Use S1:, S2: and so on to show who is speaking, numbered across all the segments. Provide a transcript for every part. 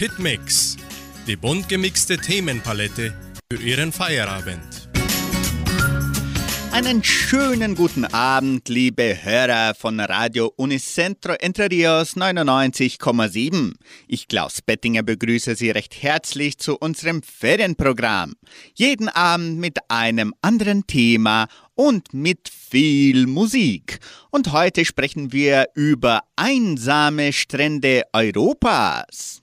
S1: Hitmix, die bunt gemixte Themenpalette für Ihren Feierabend.
S2: Einen schönen guten Abend, liebe Hörer von Radio Unicentro Entre Rios 99,7. Ich, Klaus Bettinger, begrüße Sie recht herzlich zu unserem Ferienprogramm. Jeden Abend mit einem anderen Thema und mit viel Musik. Und heute sprechen wir über einsame Strände Europas.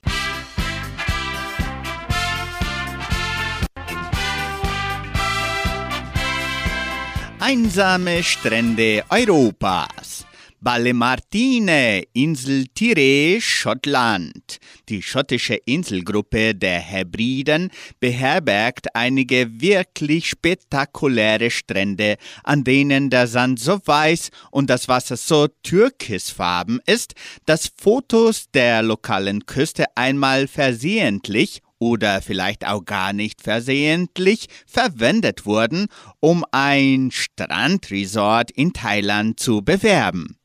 S2: Einsame Strände Europas. Balle Martine, Insel Tiree, Schottland. Die schottische Inselgruppe der Hebriden beherbergt einige wirklich spektakuläre Strände, an denen der Sand so weiß und das Wasser so türkisfarben ist, dass Fotos der lokalen Küste einmal versehentlich oder vielleicht auch gar nicht versehentlich verwendet wurden, um ein Strandresort in Thailand zu bewerben.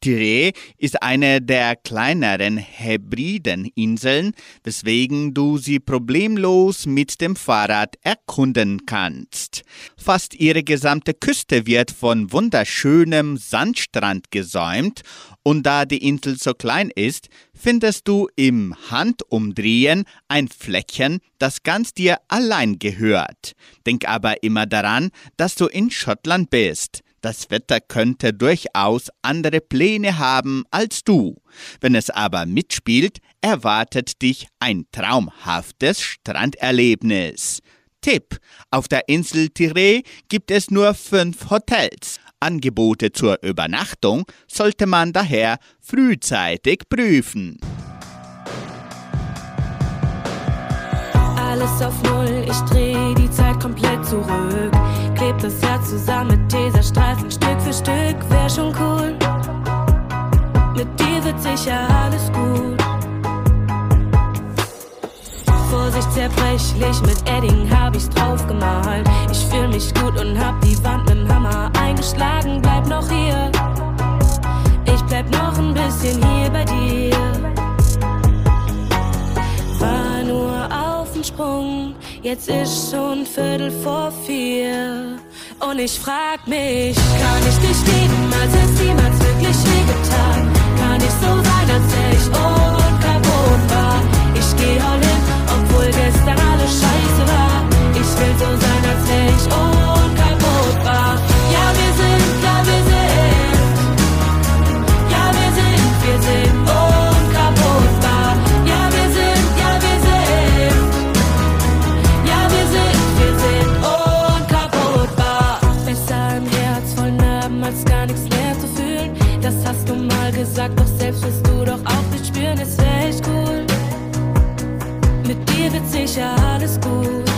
S2: Tiree ist eine der kleineren Hebrideninseln, weswegen du sie problemlos mit dem Fahrrad erkunden kannst. Fast ihre gesamte Küste wird von wunderschönem Sandstrand gesäumt und da die Insel so klein ist, findest du im Handumdrehen ein Fleckchen, das ganz dir allein gehört. Denk aber immer daran, dass du in Schottland bist. Das Wetter könnte durchaus andere Pläne haben als du. Wenn es aber mitspielt, erwartet dich ein traumhaftes Stranderlebnis. Tipp: Auf der Insel Tiree gibt es nur fünf Hotels. Angebote zur Übernachtung sollte man daher frühzeitig prüfen.
S3: Alles auf Null, ich dreh die Zeit komplett zurück klebt das Herz zusammen mit Teserstreifen Stück für Stück, wär schon cool. Mit dir wird sicher alles gut. Vorsicht zerbrechlich, mit Edding hab ich's drauf gemalt. Ich fühl mich gut und hab die Wand mit'm Hammer eingeschlagen. Bleib noch hier, ich bleib noch ein bisschen hier bei dir. War nur auf den Sprung Jetzt ist schon Viertel vor vier. Und ich frag mich, kann ich dich lieben, als hätt's niemals wirklich wehgetan? Kann ich so sein, als wär ich unkaputt war? Ich geh all in, obwohl gestern alles scheiße war. Ich will so sein, als wär ich unkaputt war. Ja, wir selbst wirst du doch auch nicht spüren, es wär echt cool. Mit dir wird sicher alles gut.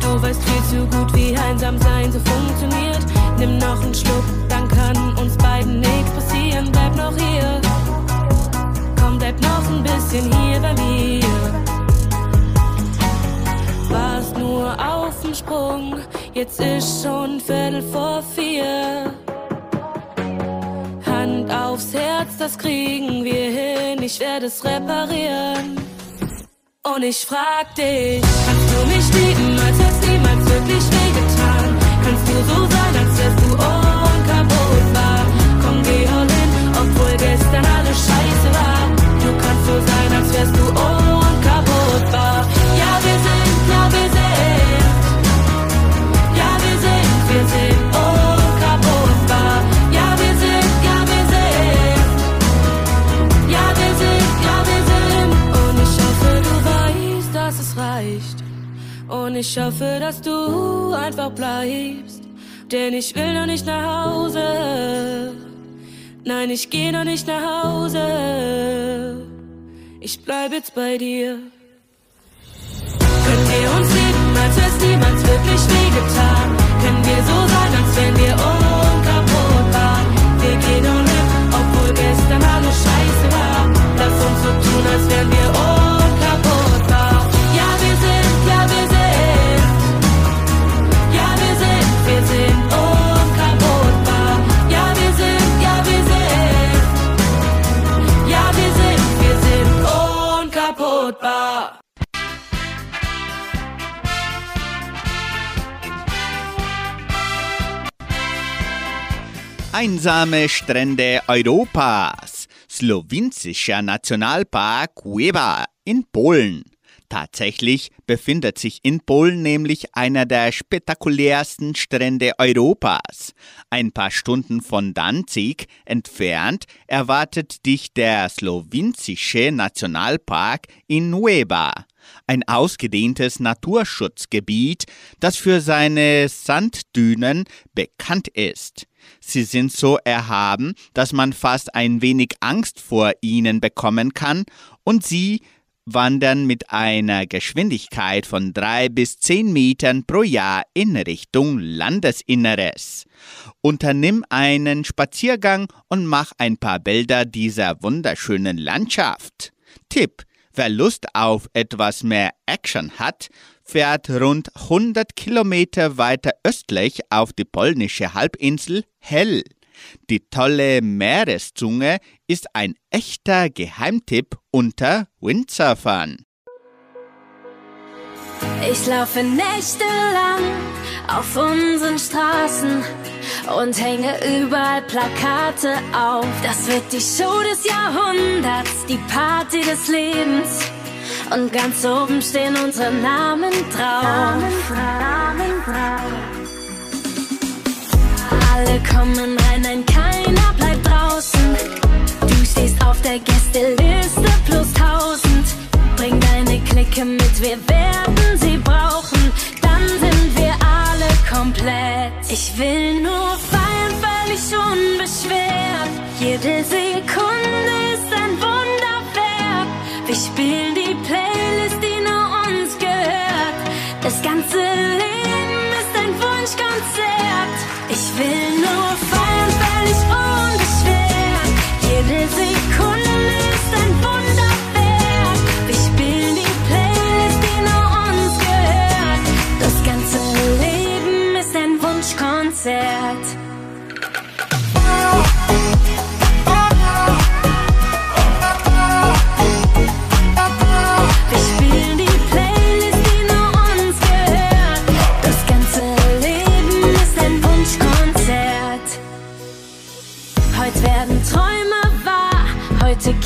S3: Du weißt viel zu gut, wie einsam sein so funktioniert. Nimm noch einen Schluck, dann kann uns beiden nichts passieren. Bleib noch hier. Komm, bleib noch ein bisschen hier bei mir. Warst nur auf dem Sprung, jetzt ist schon Viertel vor vier. Hand aufs Herz, das kriegen wir hin, ich werde es reparieren. Und ich frag dich, kannst du mich lieben, als hätt's niemals wirklich wehgetan? Kannst du so sein, ich hoffe, dass du einfach bleibst. Denn ich will noch nicht nach Hause. Nein, ich geh noch nicht nach Hause. Ich bleib jetzt bei dir. Können wir uns lieben, als wär's niemals wirklich wehgetan? Können wir so sein, als wären wir unkaputtbar? Wir gehen all in, obwohl gestern alles scheiße war. Lass uns so tun, als wären wir unkaputtbar.
S2: Einsame Strände Europas. Slowinsischer Nationalpark Kuewa in Polen. Tatsächlich befindet sich in Polen nämlich einer der spektakulärsten Strände Europas. Ein paar Stunden von Danzig entfernt erwartet dich der slowinsische Nationalpark in Nueva, ein ausgedehntes Naturschutzgebiet, das für seine Sanddünen bekannt ist. Sie sind so erhaben, dass man fast ein wenig Angst vor ihnen bekommen kann, und sie wandern mit einer Geschwindigkeit von drei bis zehn Metern pro Jahr in Richtung Landesinneres. Unternimm einen Spaziergang und mach ein paar Bilder dieser wunderschönen Landschaft. Tipp, wer Lust auf etwas mehr Action hat, fährt rund 100 Kilometer weiter östlich auf die polnische Halbinsel Hell. Die tolle Meereszunge ist ein echter Geheimtipp unter Windsurfern.
S4: Ich laufe nächtelang auf unseren Straßen und hänge überall Plakate auf. Das wird die Show des Jahrhunderts, die Party des Lebens. Und ganz oben stehen unsere Namen drauf. Namen, Namen Alle kommen rein, nein, keiner bleibt draußen. Du stehst auf der Gästeliste plus tausend. Bring deine Clique mit, wir werden sie brauchen. Dann sind wir alle komplett. Ich will nur feiern, völlig unbeschwert. Jede Sekunde ist ein Wunderwerk. Wir spielen die Playlist, die nur uns gehört. Das ganze Leben ist ein Wunschkonzert. Ich will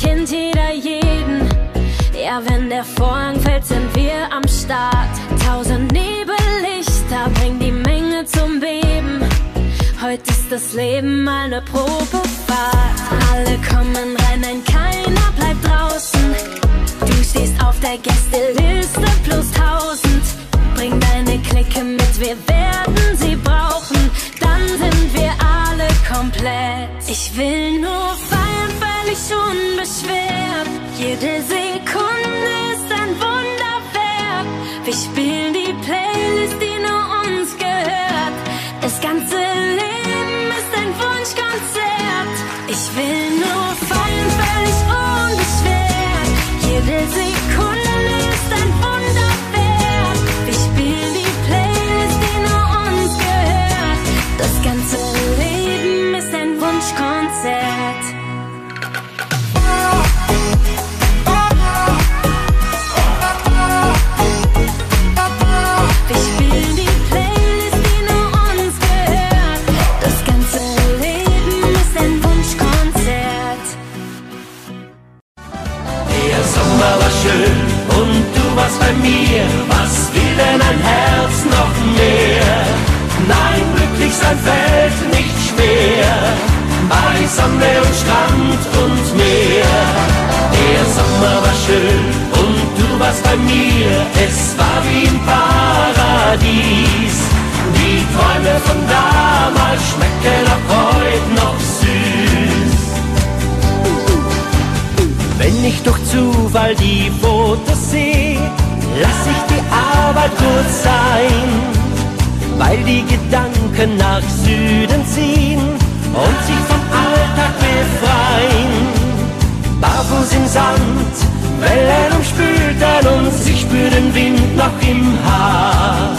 S4: kennt jeder jeden. Ja, wenn der Vorhang fällt, sind wir am Start. Tausend Nebellichter bringen die Menge zum Beben. Heute ist das Leben mal ne Probefahrt. Alle kommen rein, nein, keiner bleibt draußen. Du stehst auf der Gästeliste plus tausend. Bring deine Clique mit, wir werden sie brauchen. Dann sind wir alle komplett. Ich will nur feiern, völlig unbeschwert. Jede Sekunde ist ein Wunderwerk. Wir spielen die Playlist, die nur uns gehört. Das ganze Leben ist ein Wunschkonzert. Ich will nur feiern, völlig unbeschwert. Jede Sekunde
S5: bei mir. Was will denn ein Herz noch mehr? Nein, glücklich sein fällt nicht schwer. Bei Sonne und Strand und Meer. Der Sommer war schön und du warst bei mir. Es war wie im Paradies. Die Träume von damals schmecken auch heute noch süß. Wenn ich durch Zufall die Fotos sehe, lass ich die Arbeit kurz sein, weil die Gedanken nach Süden ziehen und sich vom Alltag befreien. Barfuß im Sand, Wellen umspült an uns, ich spür den Wind noch im Haar.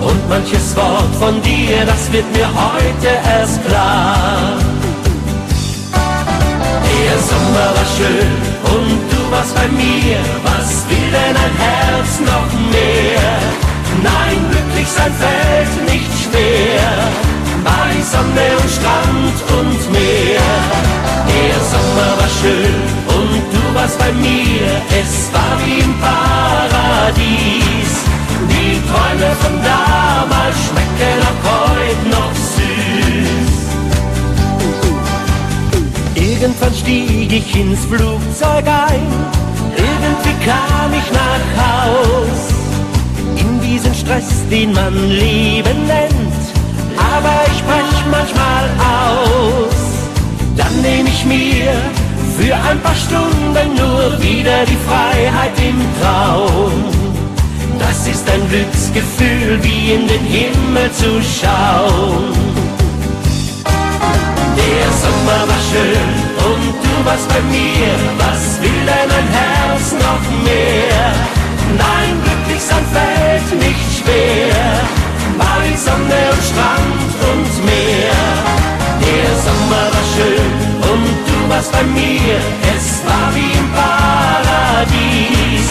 S5: Und manches Wort von dir, das wird mir heute erst klar. Der Sommer war schön und du warst bei mir. Was will denn ein Herz noch mehr? Nein, glücklich sein fällt nicht schwer. Bei Sonne und Strand und Meer. Der Sommer war schön und du warst bei mir, es war wie im Paradies. Die Träume von damals schmecken auch heute noch Irgendwann stieg ich ins Flugzeug ein, irgendwie kam ich nach Haus. In diesen Stress, den man Leben nennt, aber ich brech manchmal aus. Dann nehme ich mir für ein paar Stunden nur wieder die Freiheit im Traum. Das ist ein Glücksgefühl, wie in den Himmel zu schauen. Der Sommer war schön und du warst bei mir. Was will denn ein Herz noch mehr? Nein, glücklich sein fällt nicht schwer. Bei Sonne und Strand und Meer. Der Sommer war schön und du warst bei mir. Es war wie im Paradies.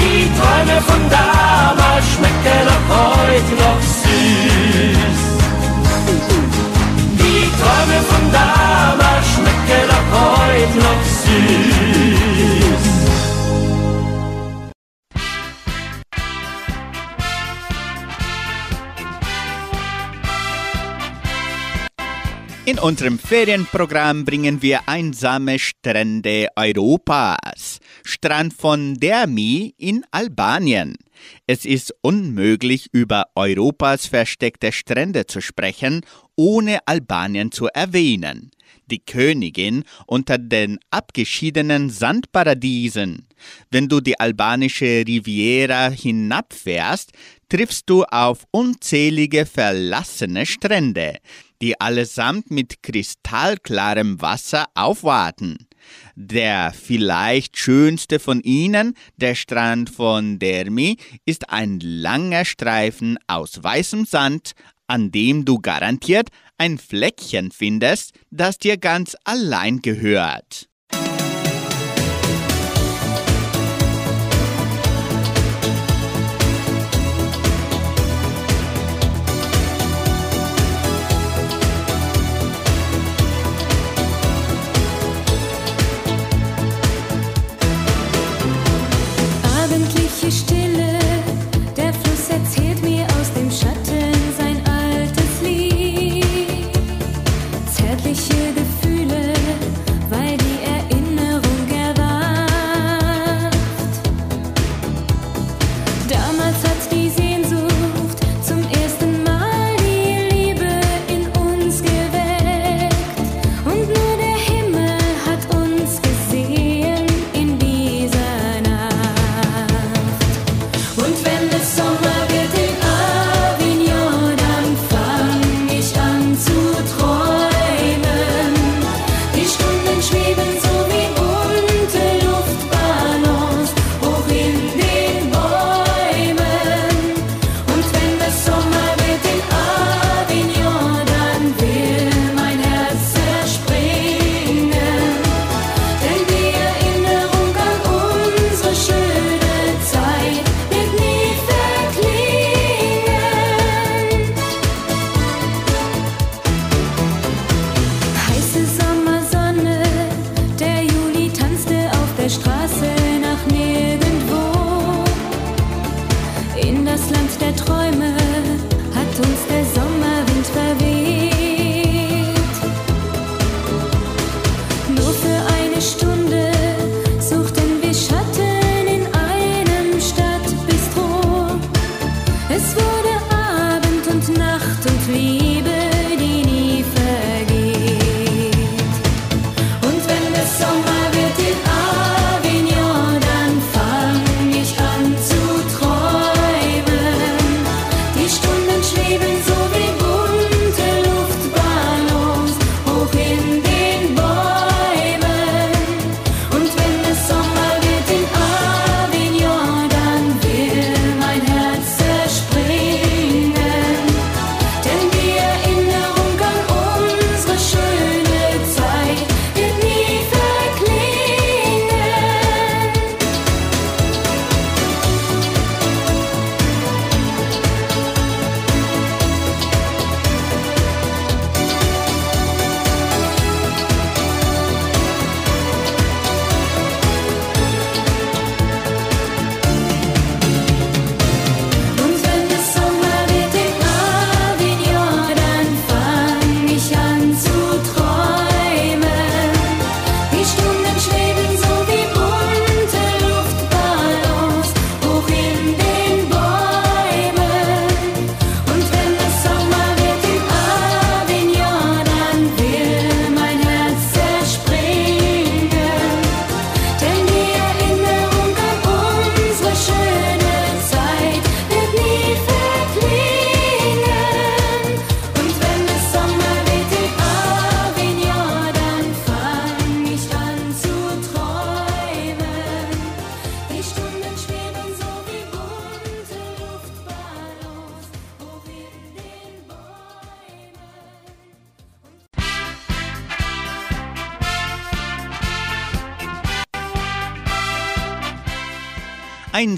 S5: Die Träume von damals schmecken auch heute noch süß.
S2: Unserem Ferienprogramm bringen wir einsame Strände Europas. Strand von Dermi in Albanien. Es ist unmöglich, über Europas versteckte Strände zu sprechen, ohne Albanien zu erwähnen. Die Königin unter den abgeschiedenen Sandparadiesen. Wenn du die albanische Riviera hinabfährst, triffst du auf unzählige verlassene Strände, die allesamt mit kristallklarem Wasser aufwarten. Der vielleicht schönste von ihnen, der Strand von Dermi, ist ein langer Streifen aus weißem Sand, an dem du garantiert ein Fleckchen findest, das dir ganz allein gehört.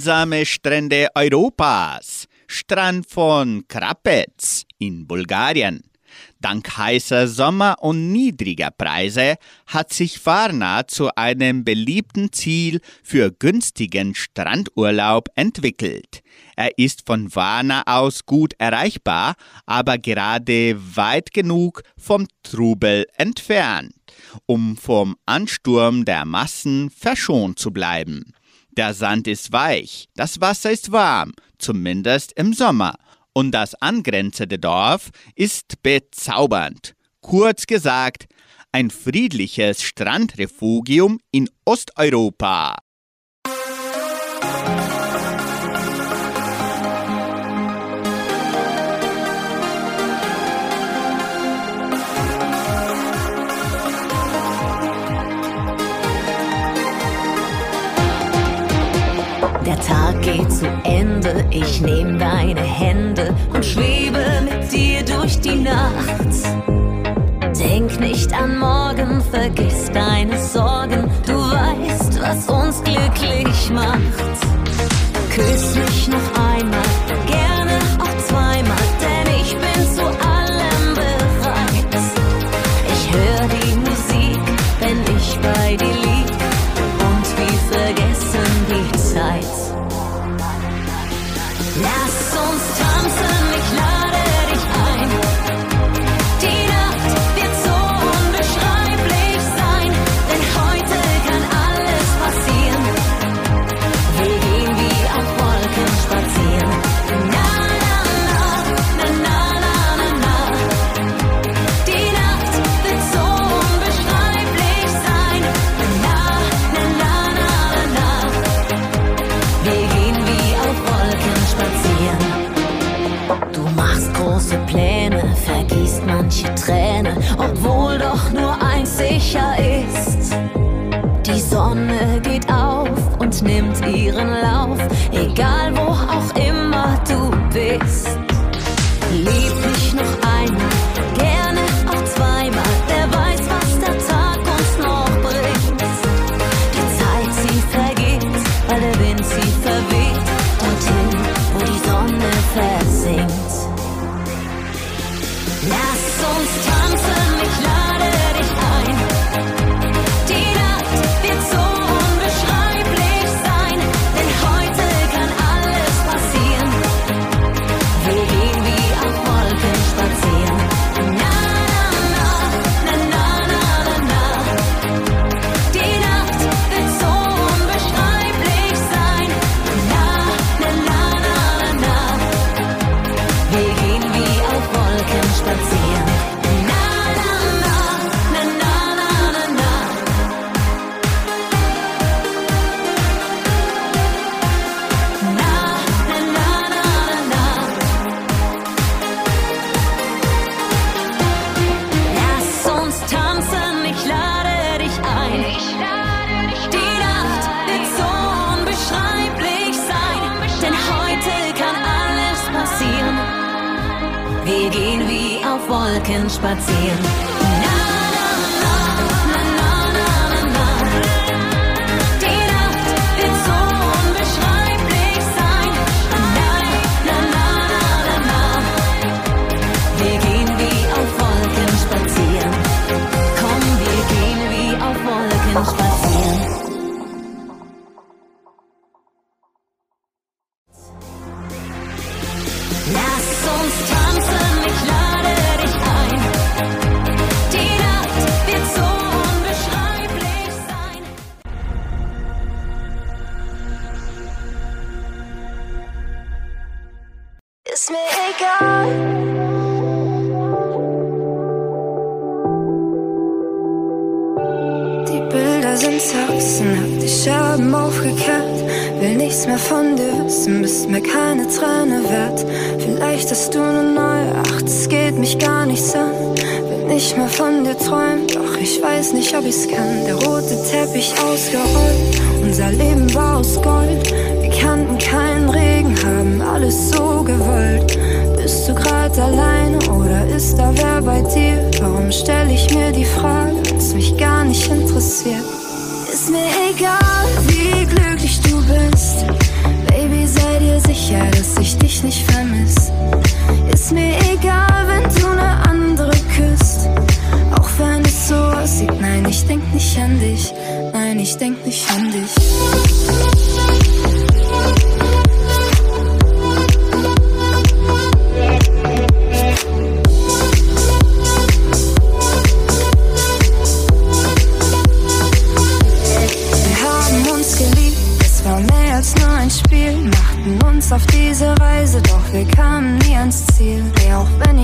S2: Einsame Strände Europas. Strand von Krapec in Bulgarien. Dank heißer Sommer und niedriger Preise hat sich Varna zu einem beliebten Ziel für günstigen Strandurlaub entwickelt. Er ist von Varna aus gut erreichbar, aber gerade weit genug vom Trubel entfernt, um vom Ansturm der Massen verschont zu bleiben. Der Sand ist weich, das Wasser ist warm, zumindest im Sommer, und das angrenzende Dorf ist bezaubernd. Kurz gesagt, ein friedliches Strandrefugium in Osteuropa.
S6: Ende, ich nehm deine Hände und schwebe mit dir durch die Nacht. Denk nicht an morgen, vergiss deine Sorgen, du weißt, was uns glücklich macht. Küss ich
S7: mal von dir träumen, doch ich weiß nicht, ob ich's kann. Der rote Teppich ausgerollt, unser Leben war aus Gold. Wir kannten keinen Regen, haben alles so gewollt. Bist du grad alleine oder ist da wer bei dir? Warum stell ich mir die Frage, was mich gar nicht interessiert? Ist mir egal, wie glücklich du bist. Baby, sei dir sicher, dass ich dich nicht vermiss. Ist mir egal, wenn du ne denk nicht an dich. Nein, ich denk nicht an dich. Wir haben uns geliebt, es war mehr als nur ein Spiel. Machten uns auf diese Reise, doch wir kamen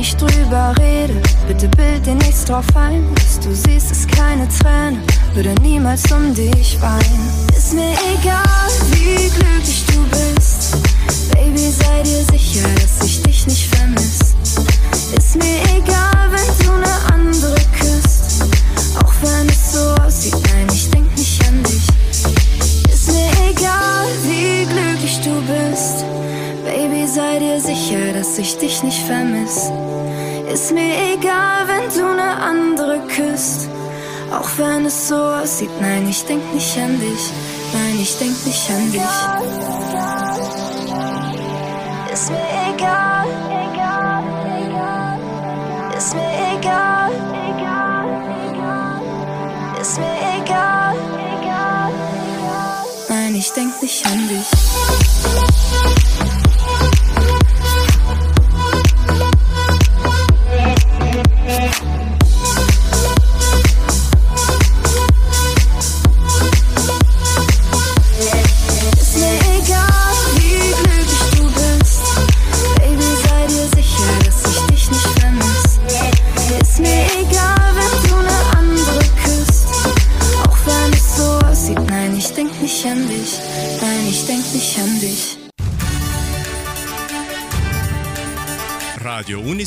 S7: ich drüber rede, bitte bild dir nichts drauf ein. Was du siehst, ist keine Träne, würde niemals um dich weinen. Ist mir egal, wie glücklich du bist. Baby, sei dir sicher, dass ich dich nicht vermiss. Ist mir egal, wenn es so aussieht, nein, ich denk nicht an dich. Nein, ich denk nicht an dich. Ist mir egal. Ist mir egal. Ist mir egal. Nein, ich denk nicht an dich.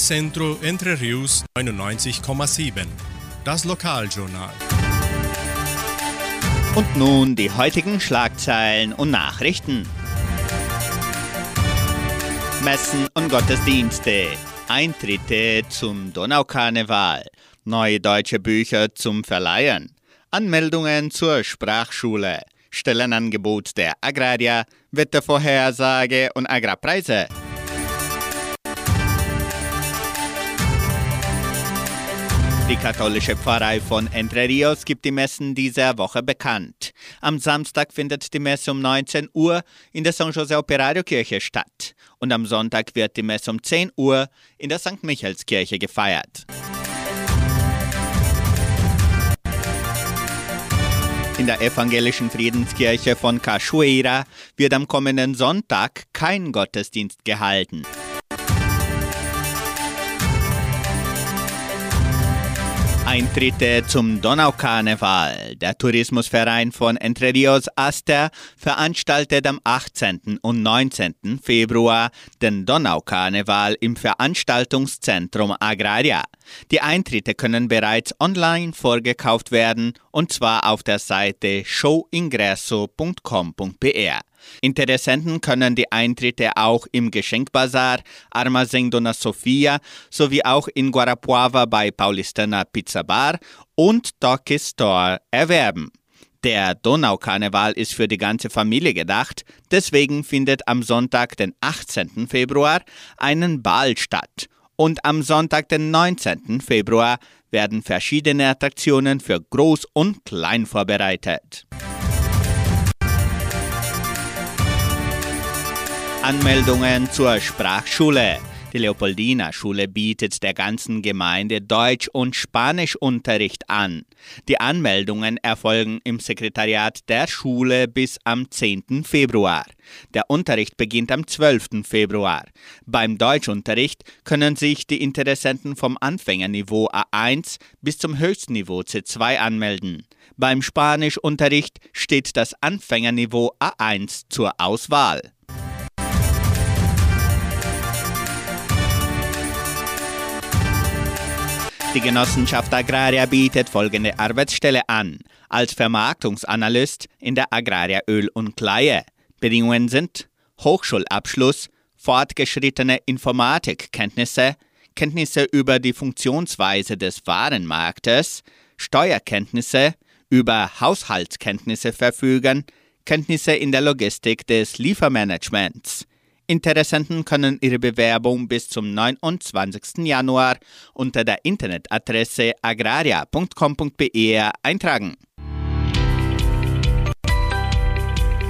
S1: Unicentro Entre Rius 99,7. Das Lokaljournal.
S2: Und nun die heutigen Schlagzeilen und Nachrichten. Messen und Gottesdienste. Eintritte zum Donaukarneval. Neue deutsche Bücher zum Verleihen. Anmeldungen zur Sprachschule. Stellenangebot der Agraria. Wettervorhersage und Agrarpreise. Die katholische Pfarrei von Entre Rios gibt die Messen dieser Woche bekannt. Am Samstag findet die Messe um 19 Uhr in der San Jose Operario Kirche statt und am Sonntag wird die Messe um 10 Uhr in der St. Michaelskirche gefeiert. In der evangelischen Friedenskirche von Cachoeira wird am kommenden Sonntag kein Gottesdienst gehalten. Eintritte zum Donaukarneval. Der Tourismusverein von Entre Rios Aster veranstaltet am 18. und 19. Februar den Donaukarneval im Veranstaltungszentrum Agraria. Die Eintritte können bereits online vorgekauft werden und zwar auf der Seite showingresso.com.br. Interessenten können die Eintritte auch im Geschenkbazar Armazém Dona Sofia sowie auch in Guarapuava bei Paulistana Pizza Bar und Doki Store erwerben. Der Donaukarneval ist für die ganze Familie gedacht, deswegen findet am Sonntag, den 18. Februar, einen Ball statt. Und am Sonntag, den 19. Februar, werden verschiedene Attraktionen für Groß und Klein vorbereitet. Anmeldungen zur Sprachschule. Die Leopoldina Schule bietet der ganzen Gemeinde Deutsch- und Spanischunterricht an. Die Anmeldungen erfolgen im Sekretariat der Schule bis am 10. Februar. Der Unterricht beginnt am 12. Februar. Beim Deutschunterricht können sich die Interessenten vom Anfängerniveau A1 bis zum Höchstniveau C2 anmelden. Beim Spanischunterricht steht das Anfängerniveau A1 zur Auswahl. Die Genossenschaft Agraria bietet folgende Arbeitsstelle an. Als Vermarktungsanalyst in der Agraria Öl und Kleie. Bedingungen sind Hochschulabschluss, fortgeschrittene Informatikkenntnisse, Kenntnisse über die Funktionsweise des Warenmarktes, Steuerkenntnisse, über Haushaltskenntnisse verfügen, Kenntnisse in der Logistik des Liefermanagements. Interessenten können ihre Bewerbung bis zum 29. Januar unter der Internetadresse agraria.com.br eintragen.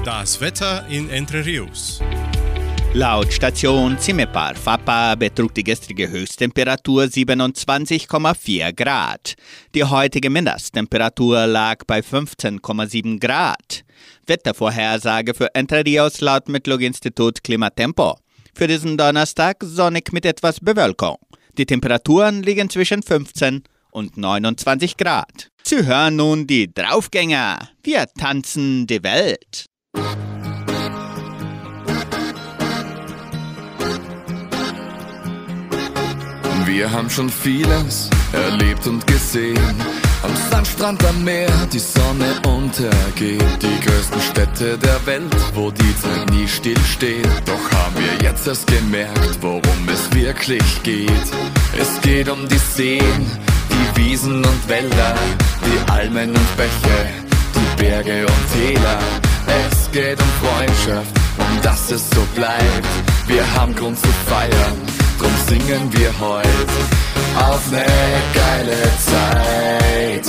S1: Das Wetter in Entre Rios.
S2: Laut Station Cimepar Fapa betrug die gestrige Höchsttemperatur 27,4 Grad. Die heutige Mindesttemperatur lag bei 15,7 Grad. Wettervorhersage für Entre Rios laut Metlog-Institut Klimatempo. Für diesen Donnerstag sonnig mit etwas Bewölkung. Die Temperaturen liegen zwischen 15 und 29 Grad. Sie hören nun die Draufgänger. Wir tanzen die Welt.
S8: Wir haben schon vieles erlebt und gesehen. Am Sandstrand am Meer die Sonne untergeht. Die größten Städte der Welt, wo die Zeit nie stillsteht. Doch haben wir jetzt erst gemerkt, worum es wirklich geht. Es geht um die Seen, die Wiesen und Wälder, die Almen und Bäche, die Berge und Täler. Es geht um Freundschaft, um dass es so bleibt. Wir haben Grund zu feiern, drum singen wir heute auf ne geile Zeit.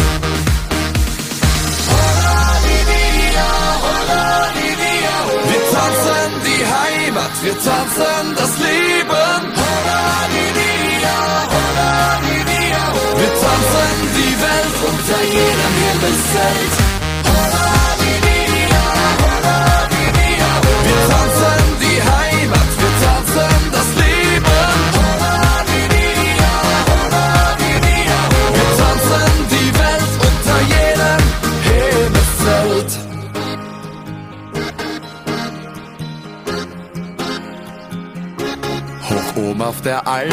S8: Wir tanzen die Heimat, wir tanzen das Leben. Wir tanzen die Welt unter jedem Himmelszelt. Oben auf der Alm,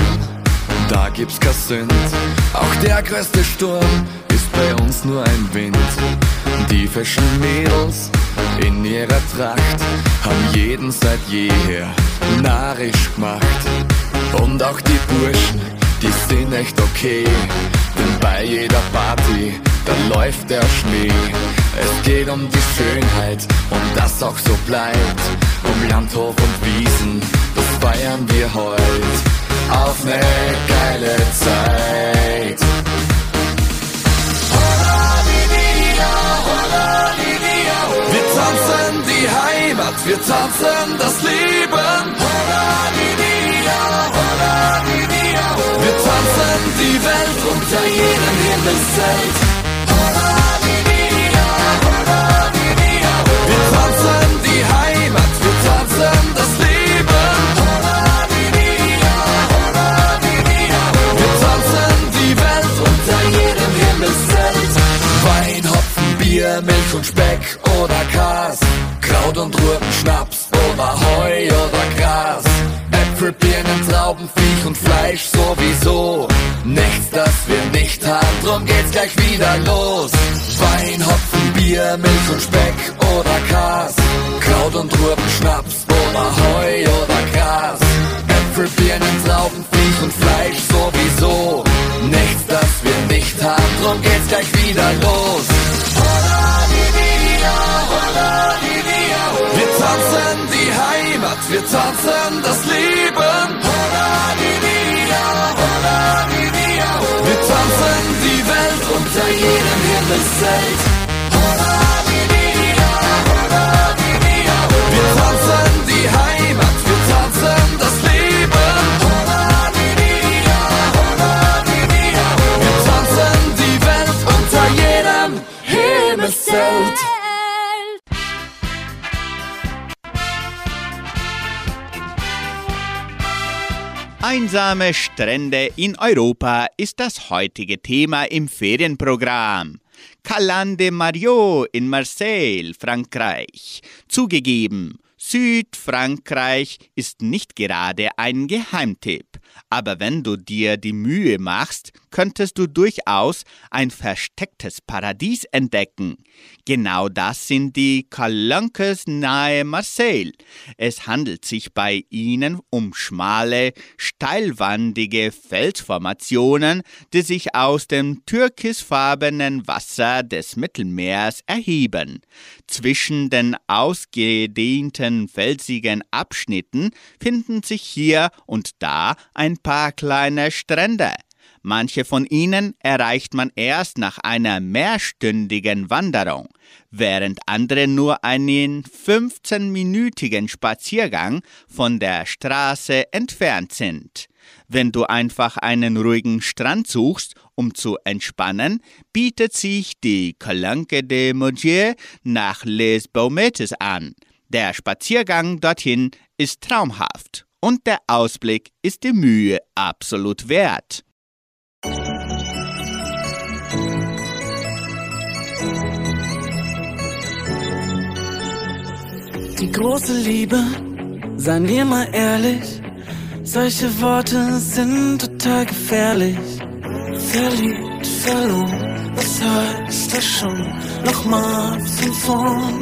S8: da gibt's kein Sünd. Auch der größte Sturm ist bei uns nur ein Wind. Die frischen Mädels in ihrer Tracht haben jeden seit jeher narrisch gemacht. Und auch die Burschen, die sind echt okay. Denn bei jeder Party, da läuft der Schnee. Es geht um die Schönheit und das auch so bleibt. Um Landhof und Wiesen, feiern wir heut. Auf ne geile Zeit. Wir tanzen die Heimat, wir tanzen das Leben. Wir tanzen die Welt unter jedem Himmelszelt. Milch und Speck oder Kas. Kraut und Rüben, Schnaps oder Heu oder Gras. Äpfel, Birnen, Trauben, Viech und Fleisch sowieso. Nichts, das wir nicht haben, drum geht's gleich wieder los. Wein, Hopfen, Bier, Milch und Speck oder Kas. Kraut und Rüben, Schnaps oder Heu oder Gras. Äpfel, Birnen, Trauben, Viech und Fleisch sowieso. Nichts, das wir nicht haben, drum geht's gleich wieder los. Wir tanzen die Heimat, wir tanzen das Leben. Wir tanzen die Welt unter jedem Himmelszelt. Wir tanzen die Heimat,
S2: Einsame Strände in Europa ist das heutige Thema im Ferienprogramm. Calan de Mario in Marseille, Frankreich. Zugegeben, Südfrankreich ist nicht gerade ein Geheimtipp. Aber wenn du dir die Mühe machst, könntest du durchaus ein verstecktes Paradies entdecken. Genau das sind die Calanques nahe Marseille. Es handelt sich bei ihnen um schmale, steilwandige Felsformationen, die sich aus dem türkisfarbenen Wasser des Mittelmeers erheben. Zwischen den ausgedehnten felsigen Abschnitten finden sich hier und da ein paar kleine Strände. Manche von ihnen erreicht man erst nach einer mehrstündigen Wanderung, während andere nur einen 15-minütigen Spaziergang von der Straße entfernt sind. Wenn du einfach einen ruhigen Strand suchst, um zu entspannen, bietet sich die Calanque de Mogier nach Les Baumettes an. Der Spaziergang dorthin ist traumhaft und der Ausblick ist die Mühe absolut wert.
S9: Die große Liebe, seien wir mal ehrlich, solche Worte sind total gefährlich. Verliebt, verloren, was heißt das schon? Nochmal von vorn.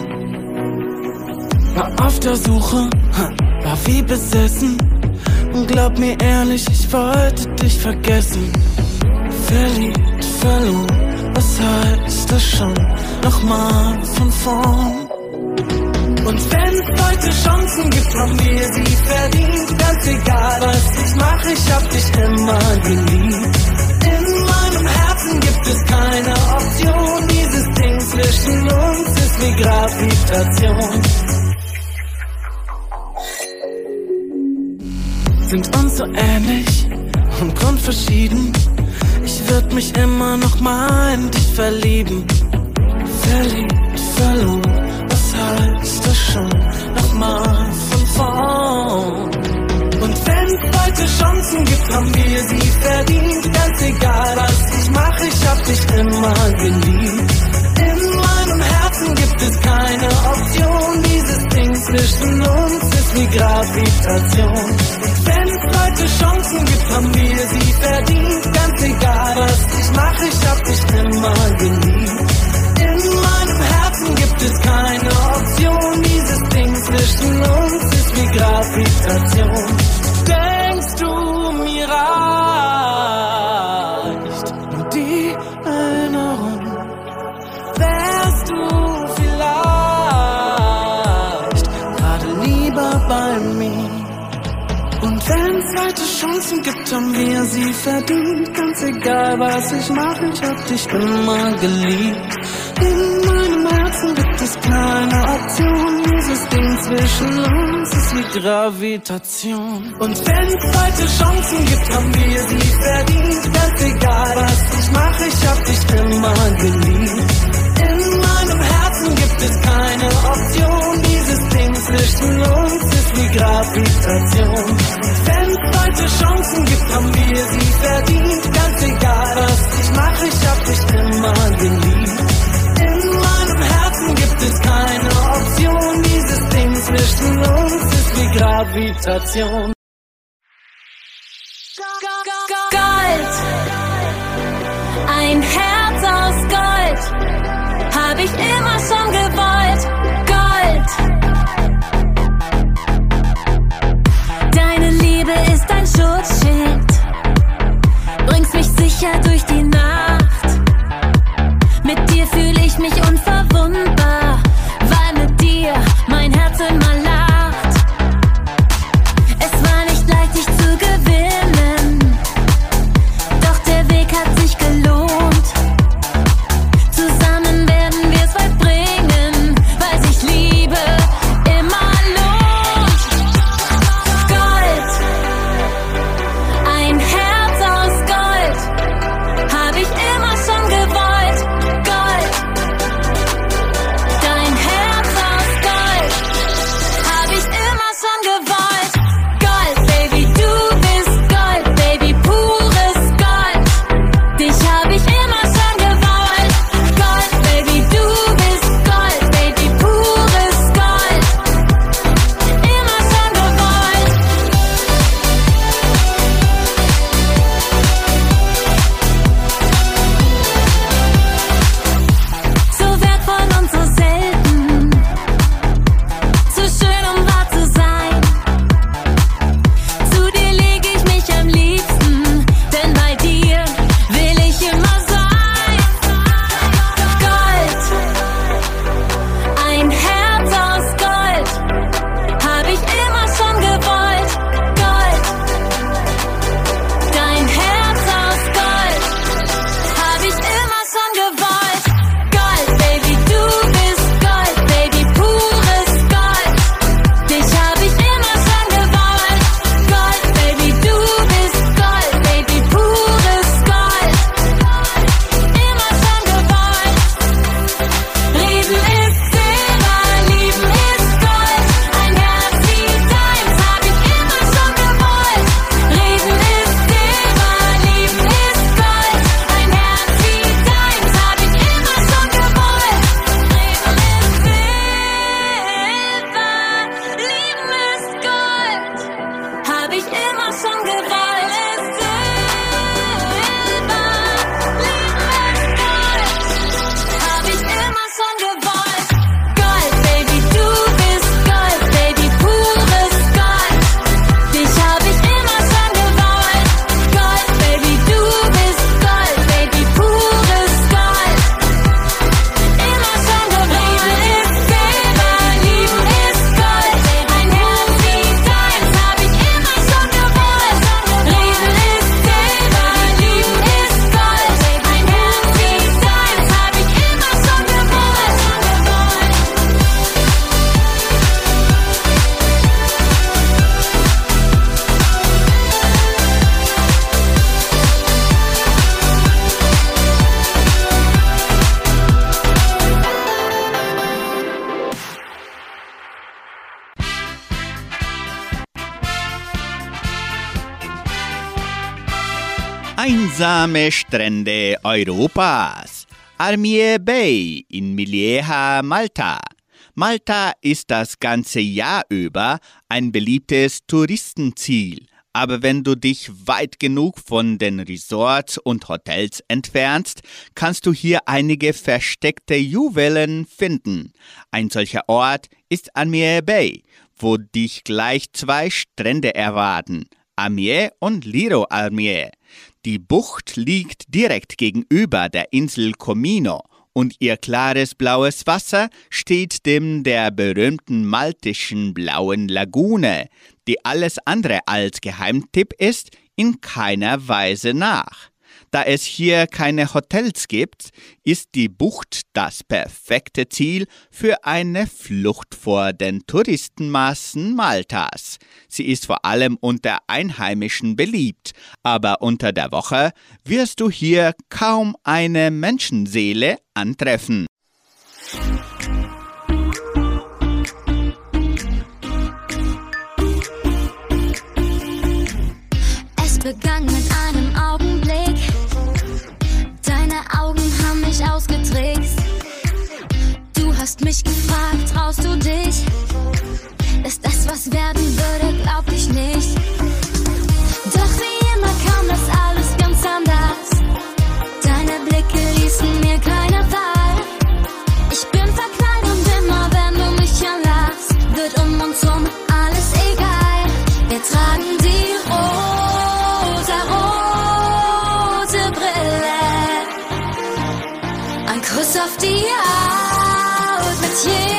S9: War auf der Suche, war wie besessen. Und glaub mir ehrlich, ich wollte dich vergessen. Verliebt, verloren, was heißt das schon? Nochmal von vorn. Und wenn's heute Chancen gibt, haben wir sie verdient. Ganz egal, was ich mache, ich hab dich immer geliebt. In meinem Herzen gibt es keine Option. Dieses Ding zwischen uns ist wie Gravitation. Sind uns so ähnlich und grundverschieden. Ich würd mich immer noch mal in dich verlieben. Verliebt, verloren heißt das schon nochmal von vorn. Und wenn's heute Chancen gibt, haben wir sie verdient. Ganz egal, was ich mache, ich hab dich immer geliebt. In meinem Herzen gibt es keine Option. Dieses Ding zwischen uns ist wie Gravitation. Wenn's heute Chancen gibt, haben wir sie verdient. Ganz egal, was ich mache, ich hab dich immer geliebt. Es keine Option. Dieses Ding zwischen uns ist wie Gravitation. Denkst du, mir reicht nur die Erinnerung? Wärst du vielleicht gerade lieber bei mir? Und wenn's heute Chancen gibt, haben wir sie verdient. Ganz egal, was ich mache, ich hab dich immer geliebt. In es keine Option. Dieses Ding zwischen uns ist wie Gravitation. Und wenn's heute Chancen gibt, haben wir sie verdient. Ganz egal, was ich mache, ich hab dich immer geliebt. In meinem Herzen gibt es keine Option. Dieses Ding zwischen uns ist wie Gravitation. Wenn's heute Chancen gibt, haben wir sie verdient. Gravitation.
S4: Gold. Ein Herz aus Gold. Hab ich immer schon gewollt. Gold. Deine Liebe ist ein Schutzschild. Bringst mich sicher durch die Nacht. Mit dir fühle ich mich unverwundbar.
S2: Einsame Strände Europas. Armie Bay in Milieha, Malta. Malta ist das ganze Jahr über ein beliebtes Touristenziel. Aber wenn du dich weit genug von den Resorts und Hotels entfernst, kannst du hier einige versteckte Juwelen finden. Ein solcher Ort ist Amiens Bay, wo dich gleich zwei Strände erwarten. Amiens und Liro Amiens. Die Bucht liegt direkt gegenüber der Insel Comino und ihr klares blaues Wasser steht dem der berühmten maltischen blauen Lagune, die alles andere als Geheimtipp ist, in keiner Weise nach. Da es hier keine Hotels gibt, ist die Bucht das perfekte Ziel für eine Flucht vor den Touristenmassen Maltas. Sie ist vor allem unter Einheimischen beliebt, aber unter der Woche wirst du hier kaum eine Menschenseele antreffen.
S4: Es begann mit einem mich ausgetrickst. Du hast mich gefragt, traust du dich? Ist das, was werden würde, glaub ich nicht. Doch wie immer kam das alles ganz anders. Deine Blicke ließen mir keine Haut mit jedem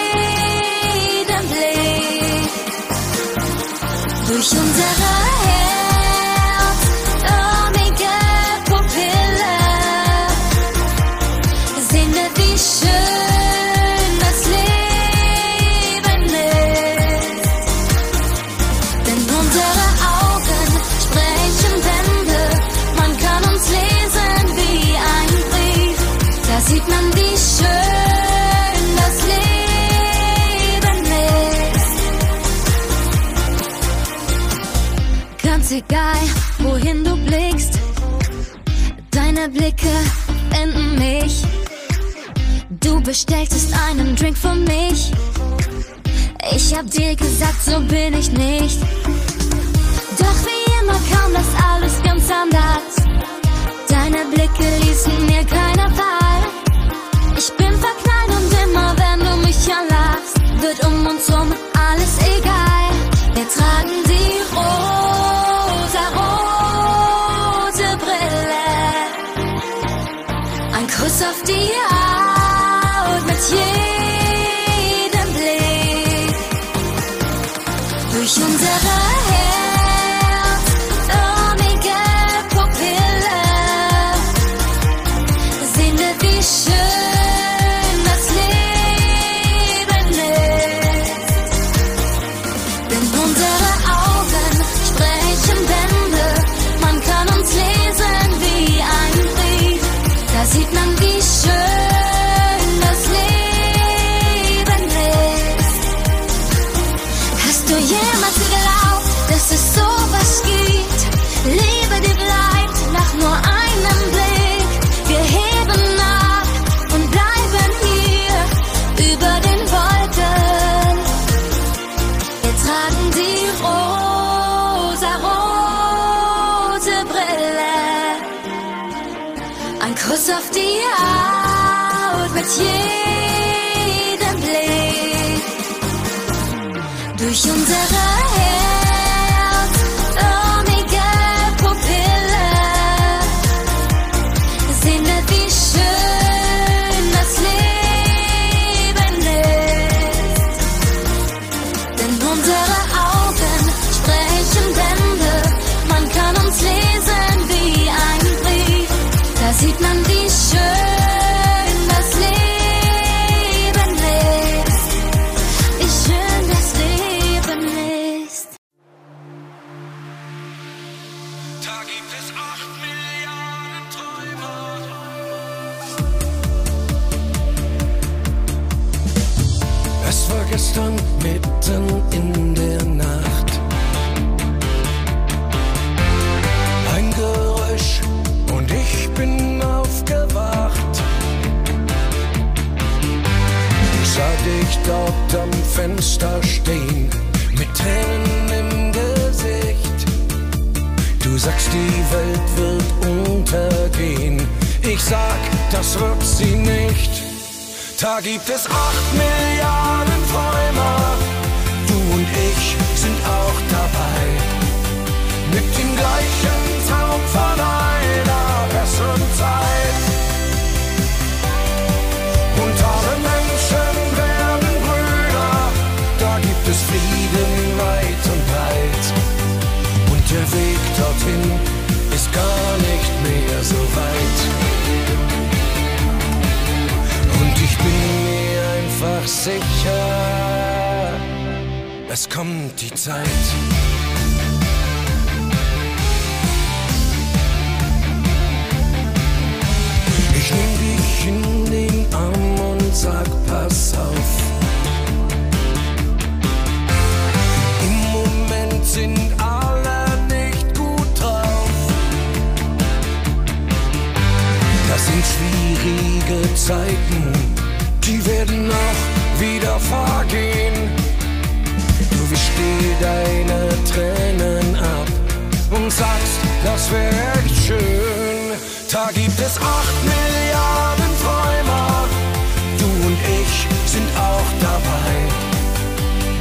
S4: bestelltest einen Drink für mich. Ich hab dir gesagt, so bin ich nicht. Doch wie immer kam das alles ganz anders. Deine Blicke ließen mir keine Wahl. Ich bin verknallt und immer, wenn du mich anlachst, wird um uns rum alles egal. Wir tragen die rosa, rote Brille. Ein Kuss auf die Haut mit jedem Blick. Durch unsere Herz, auf die Haut mit jedem Blick. Durch unsere das
S10: wird sie nicht. Da gibt es acht Milliarden Träumer. Du und ich sind auch dabei. Mit dem gleichen Traum sicher, es kommt die Zeit. Ich nehm dich in den Arm und sag, pass auf. Im Moment sind alle nicht gut drauf. Das sind schwierige Zeiten, die werden auch wieder vergehen. Du wischst dir deine Tränen ab und sagst, das wär echt schön. Da gibt es acht Milliarden Träumer, du und ich sind auch dabei.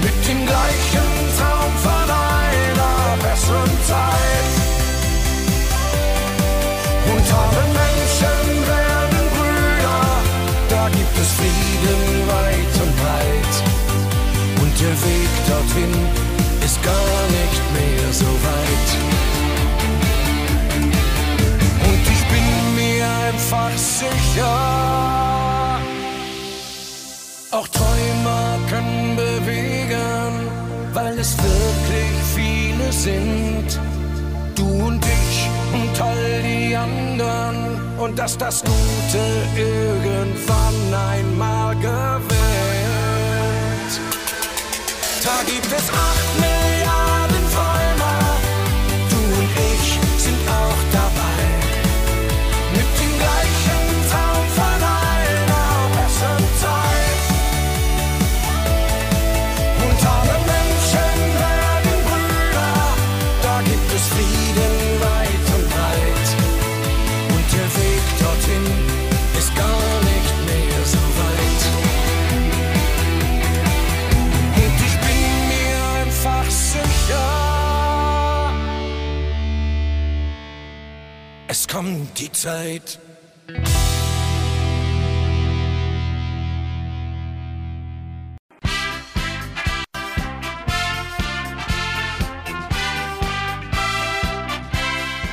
S10: Mit dem gleichen Traum von einer besseren Zeit. Und alle gibt es Frieden weit und breit. Und der Weg dorthin ist gar nicht mehr so weit. Und ich bin mir einfach sicher, auch Träumer können bewegen, weil es wirklich viele sind. Die anderen. Und dass das Gute irgendwann einmal gewinnt. Da gibt es acht Milliarden Zeit.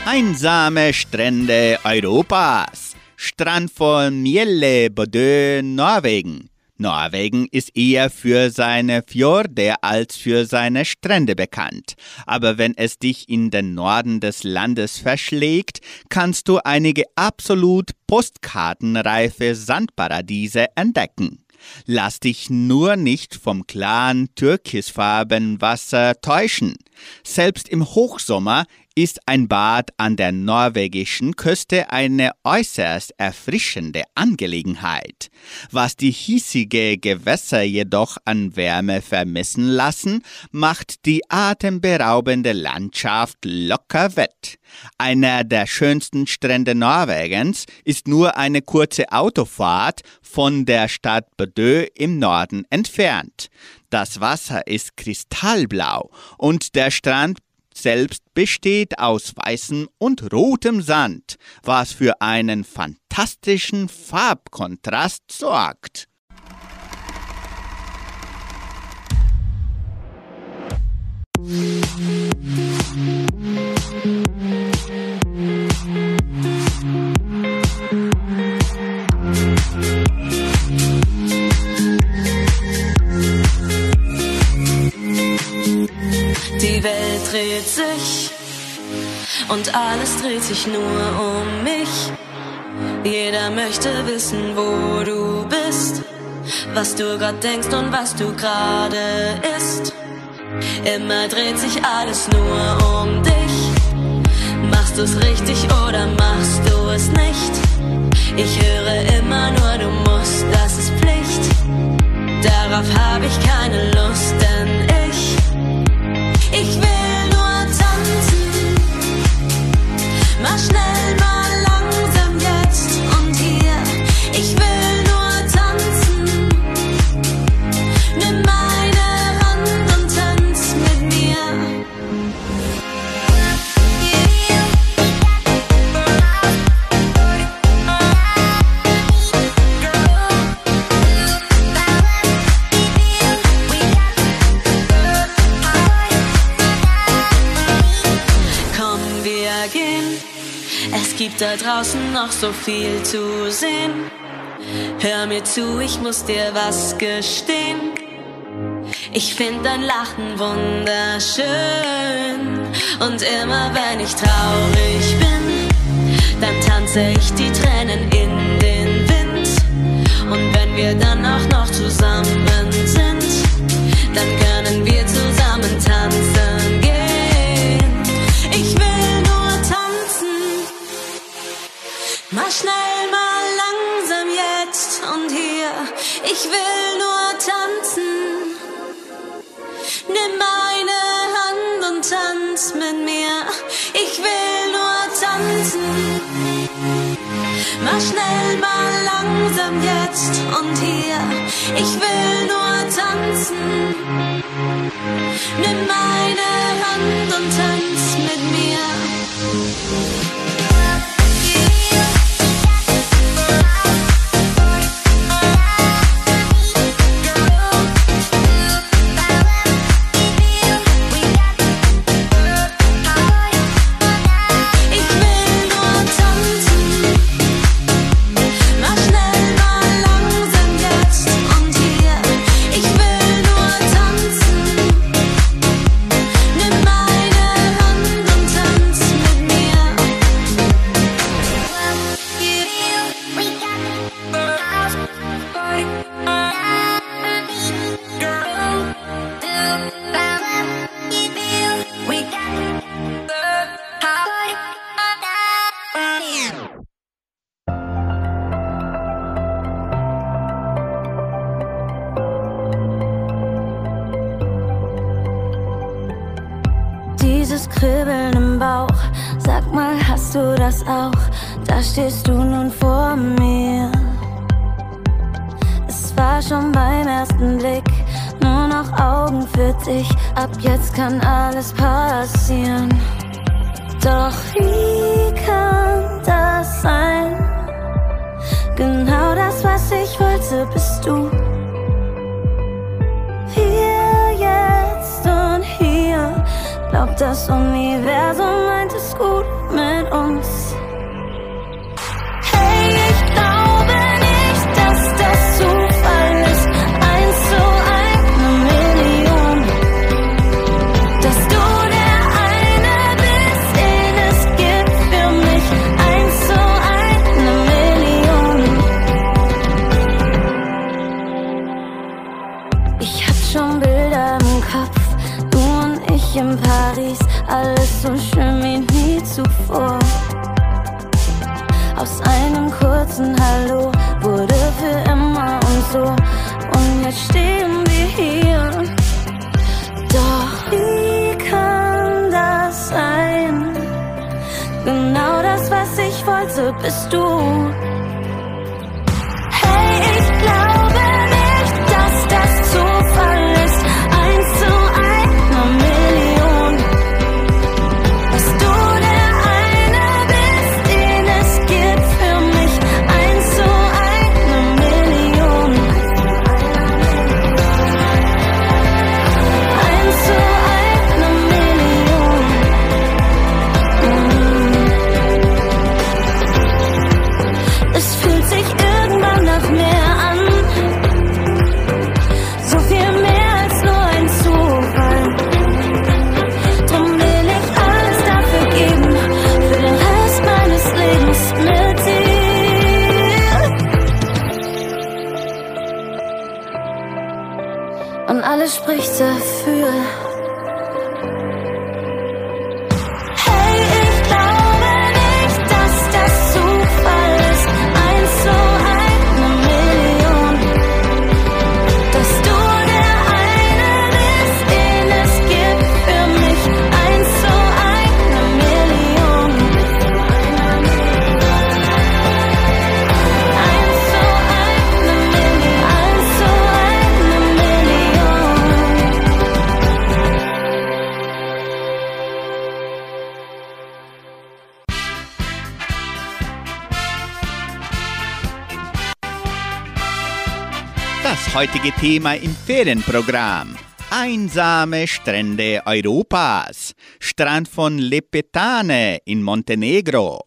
S2: Einsame Strände Europas. Strand von Miele, Bodø, Norwegen. Norwegen ist eher für seine Fjorde als für seine Strände bekannt. Aber wenn es dich in den Norden des Landes verschlägt, kannst du einige absolut postkartenreife Sandparadiese entdecken. Lass dich nur nicht vom klaren türkisfarben Wasser täuschen. Selbst im Hochsommer ist ein Bad an der norwegischen Küste eine äußerst erfrischende Angelegenheit. Was die hiesige Gewässer jedoch an Wärme vermissen lassen, macht die atemberaubende Landschaft locker wett. Einer der schönsten Strände Norwegens ist nur eine kurze Autofahrt von der Stadt Bodø im Norden entfernt. Das Wasser ist kristallblau und der Strand selbst besteht aus weißem und rotem Sand, was für einen fantastischen Farbkontrast sorgt.
S6: Die Alles dreht sich nur um mich. Jeder möchte wissen, wo du bist, was du grad denkst und was du gerade isst. Immer dreht sich alles nur um dich. Machst du's richtig oder machst du es nicht? Ich höre immer nur, du musst, das ist Pflicht.
S4: Darauf habe ich keine Lust, denn ich, ich will. draußen noch so viel zu sehen. Hör mir zu, ich muss dir was gestehen. Ich find dein Lachen wunderschön. Und immer wenn ich traurig bin, dann tanze ich die Tränen in den Wind. Und wenn wir dann auch noch zusammen sind, dann können wir in meine Hand und tanz mit mir. Ich will nur tanzen. Mal schnell, mal langsam jetzt und hier. Ich will nur tanzen. Nimm meine Hand und tanz mit mir.
S2: heutige Thema im Ferienprogramm. Einsame Strände Europas. Strand von Lepetane in Montenegro.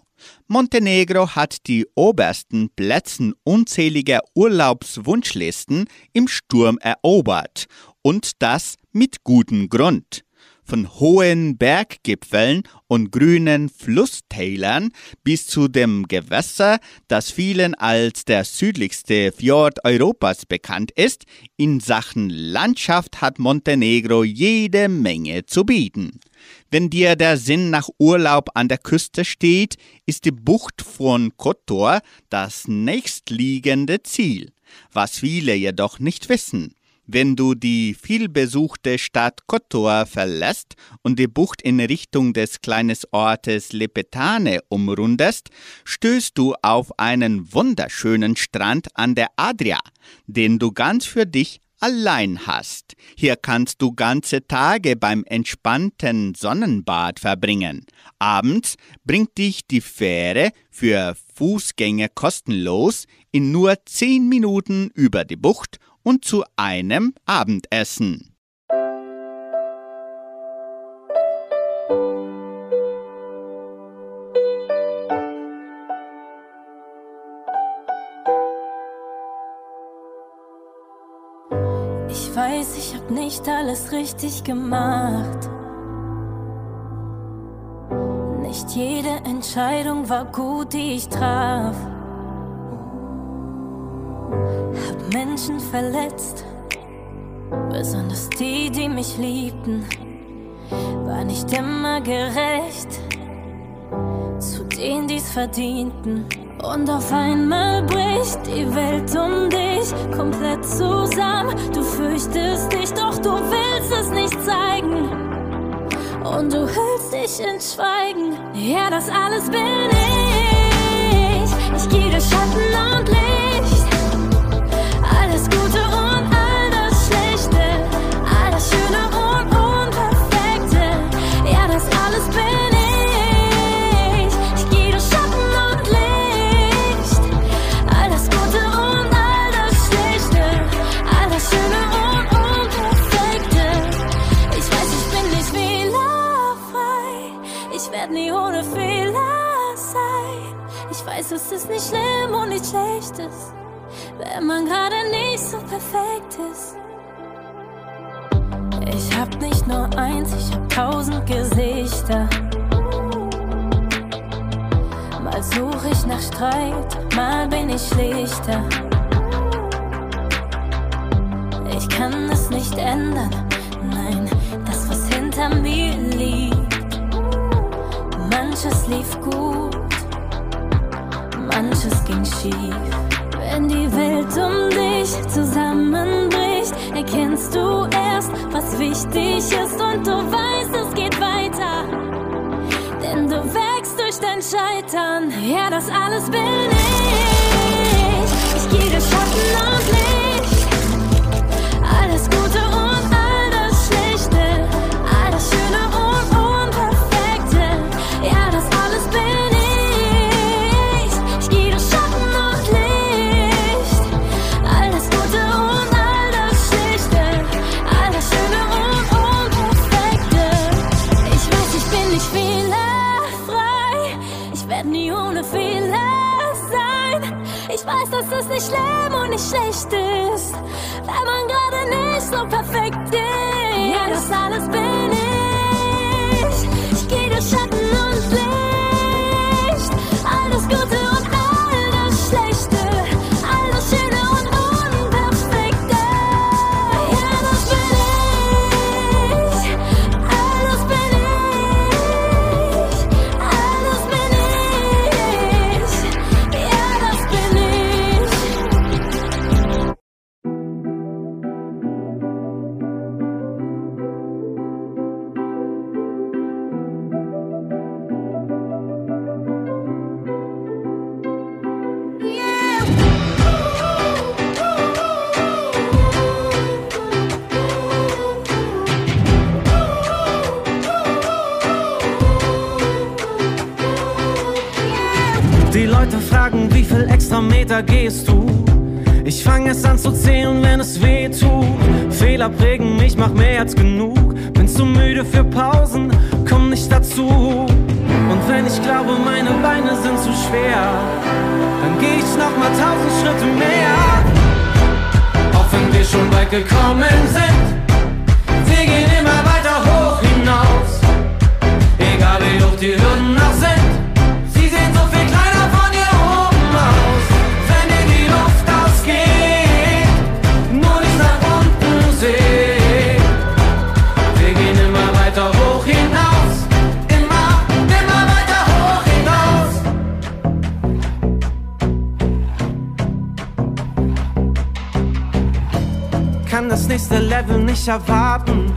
S2: Montenegro hat die obersten Plätzen unzähliger Urlaubswunschlisten im Sturm erobert. Und das mit gutem Grund. Von hohen Berggipfeln und grünen Flusstälern bis zu dem Gewässer, das vielen als der südlichste Fjord Europas bekannt ist, in Sachen Landschaft hat Montenegro jede Menge zu bieten. Wenn dir der Sinn nach Urlaub an der Küste steht, ist die Bucht von Kotor das nächstliegende Ziel. Was viele jedoch nicht wissen. Wenn du die vielbesuchte Stadt Kotor verlässt und die Bucht in Richtung des kleinen Ortes Lepetane umrundest, stößt du auf einen wunderschönen Strand an der Adria, den du ganz für dich allein hast. Hier kannst du ganze Tage beim entspannten Sonnenbad verbringen. Abends bringt dich die Fähre für Fußgänger kostenlos in nur zehn Minuten über die Bucht und zu einem Abendessen.
S4: Ich weiß, ich hab nicht alles richtig gemacht. Nicht jede Entscheidung war gut, die ich traf. Menschen verletzt, besonders die, die mich liebten. War nicht immer gerecht zu denen, die's verdienten. Und auf einmal bricht die Welt um dich komplett zusammen. Du fürchtest dich, doch du willst es nicht zeigen. Und du hüllst dich in Schweigen. Ja, das alles bin ich. Ich gehe durch Schatten und Licht. Es ist nicht schlimm und nicht schlechtes, wenn man gerade nicht so perfekt ist. Ich hab nicht nur eins, ich hab tausend Gesichter. Mal such ich nach Streit, mal bin ich schlichter. Ich kann es nicht ändern, nein, das was hinter mir liegt. Manches lief gut, manches ging schief. Wenn die Welt um dich zusammenbricht, erkennst du erst, was wichtig ist und du weißt, es geht weiter. Denn du wächst durch dein Scheitern. Ja, das alles bin ich. Ich gehe durch Schatten und Licht. Es nicht schlimm und nicht schlecht ist, wenn man gerade nicht so perfekt ist. Ja, das alles bin ich. Ich gehe durch Schatten und Licht. Alles Gute
S9: zu zählen, wenn es weh tut. Fehler prägen mich, mach mehr als genug. Bin zu müde für Pausen, komm nicht dazu. Und wenn ich glaube, meine Beine sind zu schwer, dann geh ich noch mal tausend Schritte mehr. Auch wenn wir schon weit gekommen sind, wir gehen immer weiter nicht erwarten,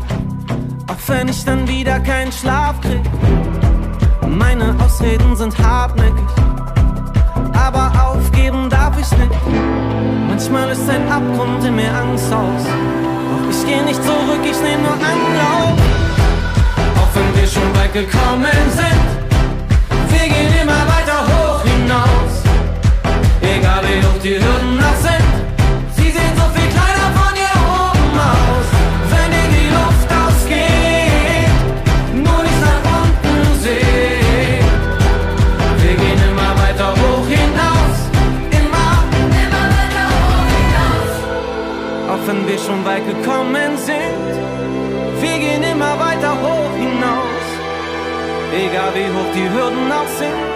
S9: auch wenn ich dann wieder keinen Schlaf krieg. Meine Ausreden sind hartnäckig, aber aufgeben darf ich nicht. Manchmal ist ein Abgrund in mir Angst aus. Doch ich geh nicht zurück, ich nehm nur Anlauf. Auch wenn wir schon weit gekommen sind, wir gehen immer weiter hoch hinaus. Egal wie hoch die Hürden noch gekommen sind, wir gehen immer weiter hoch hinaus. Egal wie hoch die Hürden auch sind.